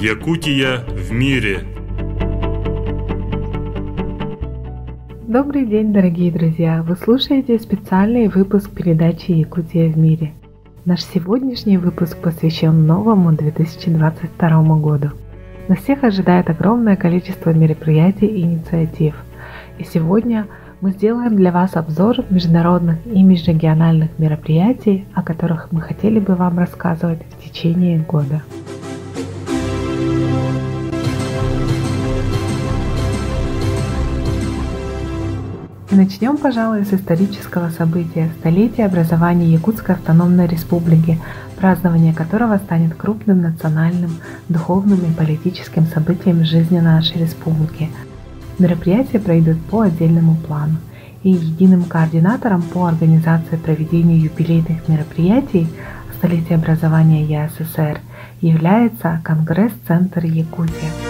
Якутия в мире. Добрый день, дорогие друзья! Вы слушаете специальный выпуск передачи «Якутия в мире». Наш сегодняшний выпуск посвящен новому 2022 году. Нас всех ожидает огромное количество мероприятий и инициатив. И сегодня мы сделаем для вас обзор международных и межрегиональных мероприятий, о которых мы хотели бы вам рассказывать в течение года. Начнем, пожалуй, с исторического события – столетия образования Якутской автономной республики, празднование которого станет крупным национальным, духовным и политическим событием жизни нашей республики. Мероприятия пройдут по отдельному плану, и единым координатором по организации проведения юбилейных мероприятий столетия образования ЯССР является Конгресс-центр Якутия.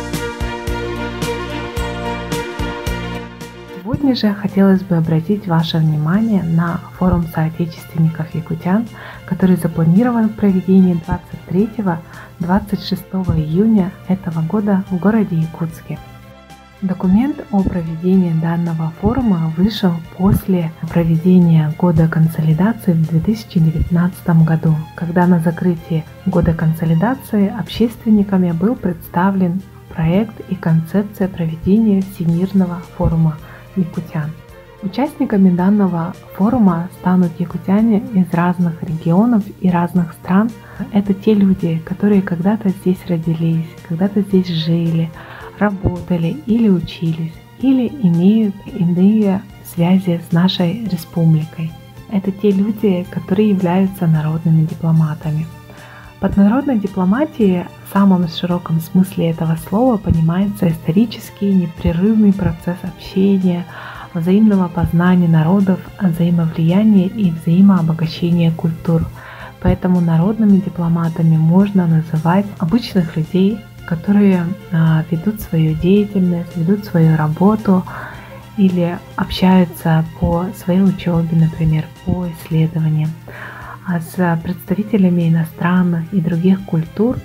Сегодня же хотелось бы обратить ваше внимание на форум соотечественников якутян, который запланирован в проведении 23-26 июня этого года в городе Якутске. Документ о проведении данного форума вышел после проведения года консолидации в 2019 году, когда на закрытии года консолидации общественниками был представлен проект и концепция проведения Всемирного форума – якутян. Участниками данного форума станут якутяне из разных регионов и разных стран. Это те люди, которые когда-то здесь родились, когда-то здесь жили, работали или учились, или имеют иные связи с нашей республикой. Это те люди, которые являются народными дипломатами. Под народной дипломатией в самом широком смысле этого слова понимается исторический непрерывный процесс общения, взаимного познания народов, взаимовлияния и взаимообогащения культур. Поэтому народными дипломатами можно называть обычных людей, которые а, ведут свою деятельность, ведут свою работу или общаются по своей учебе, например, по исследованиям с представителями иностранных и других культур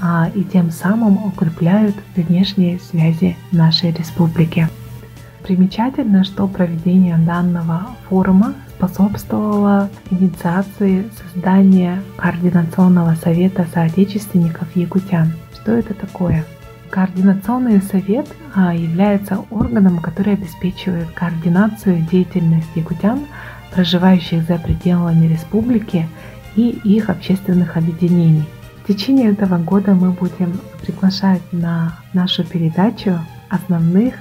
а, и тем самым укрепляют внешние связи нашей республики. Примечательно, что проведение данного форума способствовало инициации создания Координационного совета соотечественников якутян. Что это такое? Координационный совет а, является органом, который обеспечивает координацию деятельности якутян, проживающих за пределами республики и их общественных объединений. В течение этого года мы будем приглашать на нашу передачу основных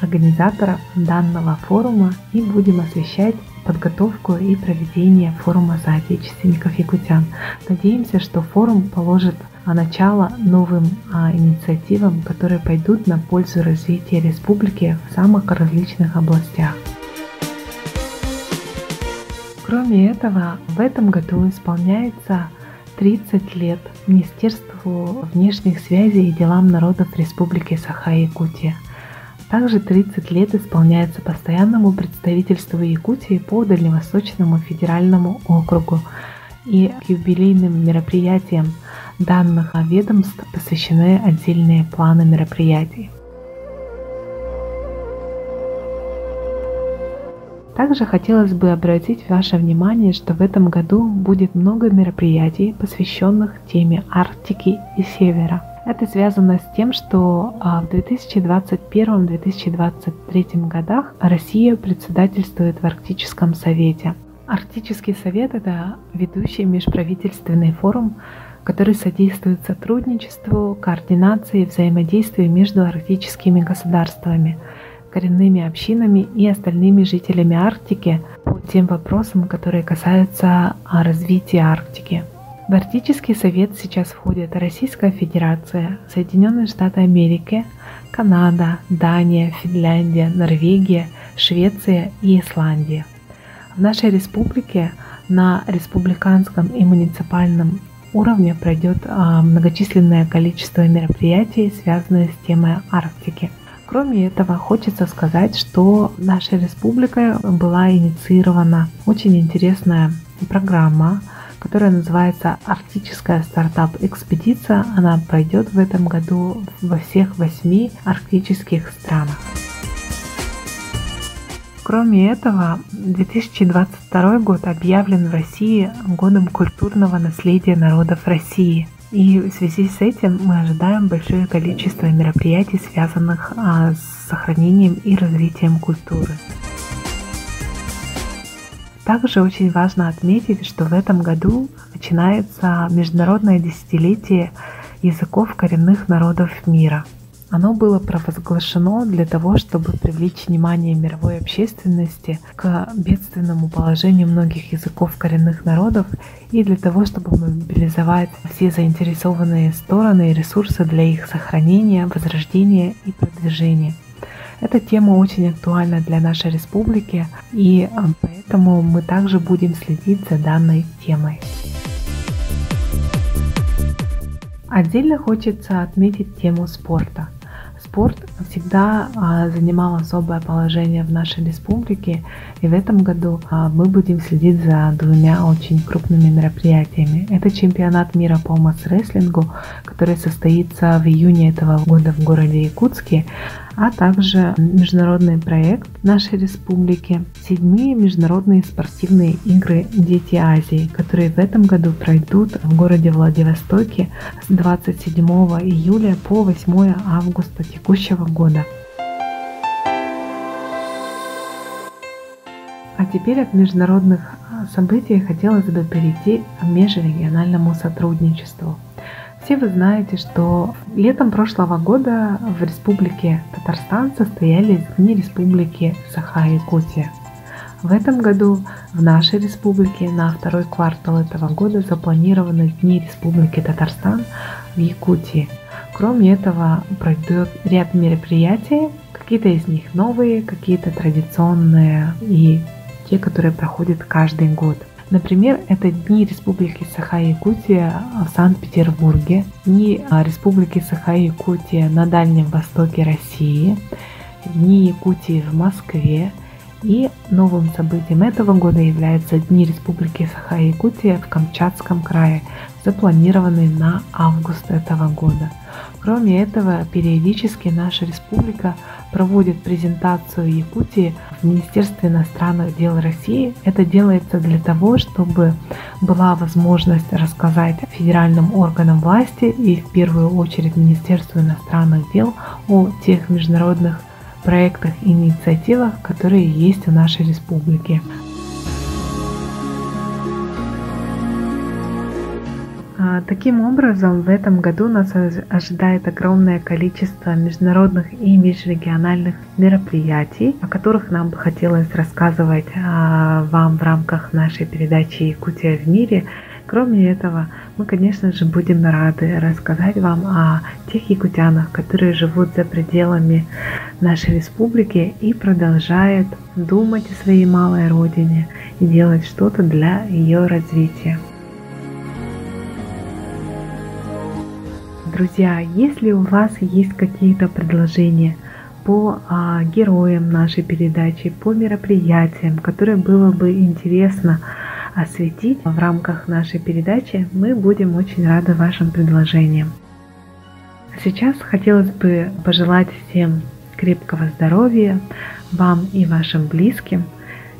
организаторов данного форума и будем освещать подготовку и проведение форума соотечественников якутян. Надеемся, что форум положит начало новым а, инициативам, которые пойдут на пользу развития республики в самых различных областях. Кроме этого, в этом году исполняется 30 лет Министерству внешних связей и делам народов Республики Саха-Якутия. Также 30 лет исполняется постоянному представительству Якутии по Дальневосточному федеральному округу. И к юбилейным мероприятиям данных ведомств посвящены отдельные планы мероприятий. Также хотелось бы обратить ваше внимание, что в этом году будет много мероприятий, посвященных теме Арктики и Севера. Это связано с тем, что а, в 2021-2023 годах Россия председательствует в Арктическом совете. Арктический совет – это ведущий межправительственный форум, который содействует сотрудничеству, координации и взаимодействию между арктическими государствами – коренными общинами и остальными жителями Арктики по тем вопросам, которые касаются а, развития Арктики. В Арктический совет сейчас входят Российская Федерация, Соединенные Штаты Америки, Канада, Дания, Финляндия, Норвегия, Швеция и Исландия. В нашей республике на республиканском и муниципальном уровне пройдет а, многочисленное количество мероприятий, связанных с темой Арктики – Кроме этого, хочется сказать, что нашей республикой была инициирована очень интересная программа, которая называется «Арктическая стартап-экспедиция». Она пройдет в этом году во всех восьми арктических странах. Кроме этого, 2022 год объявлен в России годом культурного наследия народов России. И в связи с этим мы ожидаем большое количество мероприятий, связанных а, с сохранением и развитием культуры. Также очень важно отметить, что в этом году начинается международное десятилетие языков коренных народов мира – оно было провозглашено для того, чтобы привлечь внимание мировой общественности к бедственному положению многих языков коренных народов и для того, чтобы мобилизовать все заинтересованные стороны и ресурсы для их сохранения, возрождения и продвижения. Эта тема очень актуальна для нашей республики, и а, поэтому мы также будем следить за данной темой. Отдельно хочется отметить тему спорта – спорт всегда а, занимал особое положение в нашей республике, и в этом году а, мы будем следить за двумя очень крупными мероприятиями. Это чемпионат мира по масс-рестлингу, который состоится в июне этого года в городе Якутске, а также международный проект нашей республики «Седьмые международные спортивные игры «Дети Азии», которые в этом году пройдут в городе Владивостоке с 27 июля по 8 августа текущего года. А теперь от международных событий хотелось бы перейти к межрегиональному сотрудничеству – все вы знаете, что летом прошлого года в Республике Татарстан состоялись Дни Республики Саха-Якутия. В этом году в нашей республике на второй квартал этого года запланированы Дни Республики Татарстан в Якутии. Кроме этого, пройдет ряд мероприятий, какие-то из них новые, какие-то традиционные и те, которые проходят каждый год – Например, это Дни Республики Саха-Якутия в Санкт-Петербурге, Дни а, Республики Саха-Якутия на Дальнем Востоке России, Дни Якутии в Москве, и новым событием этого года являются Дни Республики Саха-Якутия в Камчатском крае, запланированные на август этого года. Кроме этого, периодически наша республика проводит презентацию Якутии в Министерстве иностранных дел России. Это делается для того, чтобы была возможность рассказать федеральным органам власти и в первую очередь Министерству иностранных дел о тех международных проектах и инициативах, которые есть в нашей республике. А, таким образом, в этом году нас ожидает огромное количество международных и межрегиональных мероприятий, о которых нам бы хотелось рассказывать а, вам в рамках нашей передачи «Якутия в мире». Кроме этого, мы, конечно же, будем рады рассказать вам о тех якутянах, которые живут за пределами нашей республики и продолжают думать о своей малой родине и делать что-то для ее развития. Друзья, если у вас есть какие-то предложения по а, героям нашей передачи, по мероприятиям, которые было бы интересно осветить в рамках нашей передачи, мы будем очень рады вашим предложениям. Сейчас хотелось бы пожелать всем крепкого здоровья, вам и вашим близким,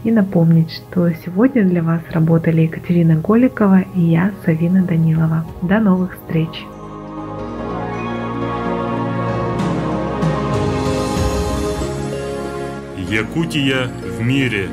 и напомнить, что сегодня для вас работали Екатерина Голикова и я, Савина Данилова. До новых встреч! Якутия в мире.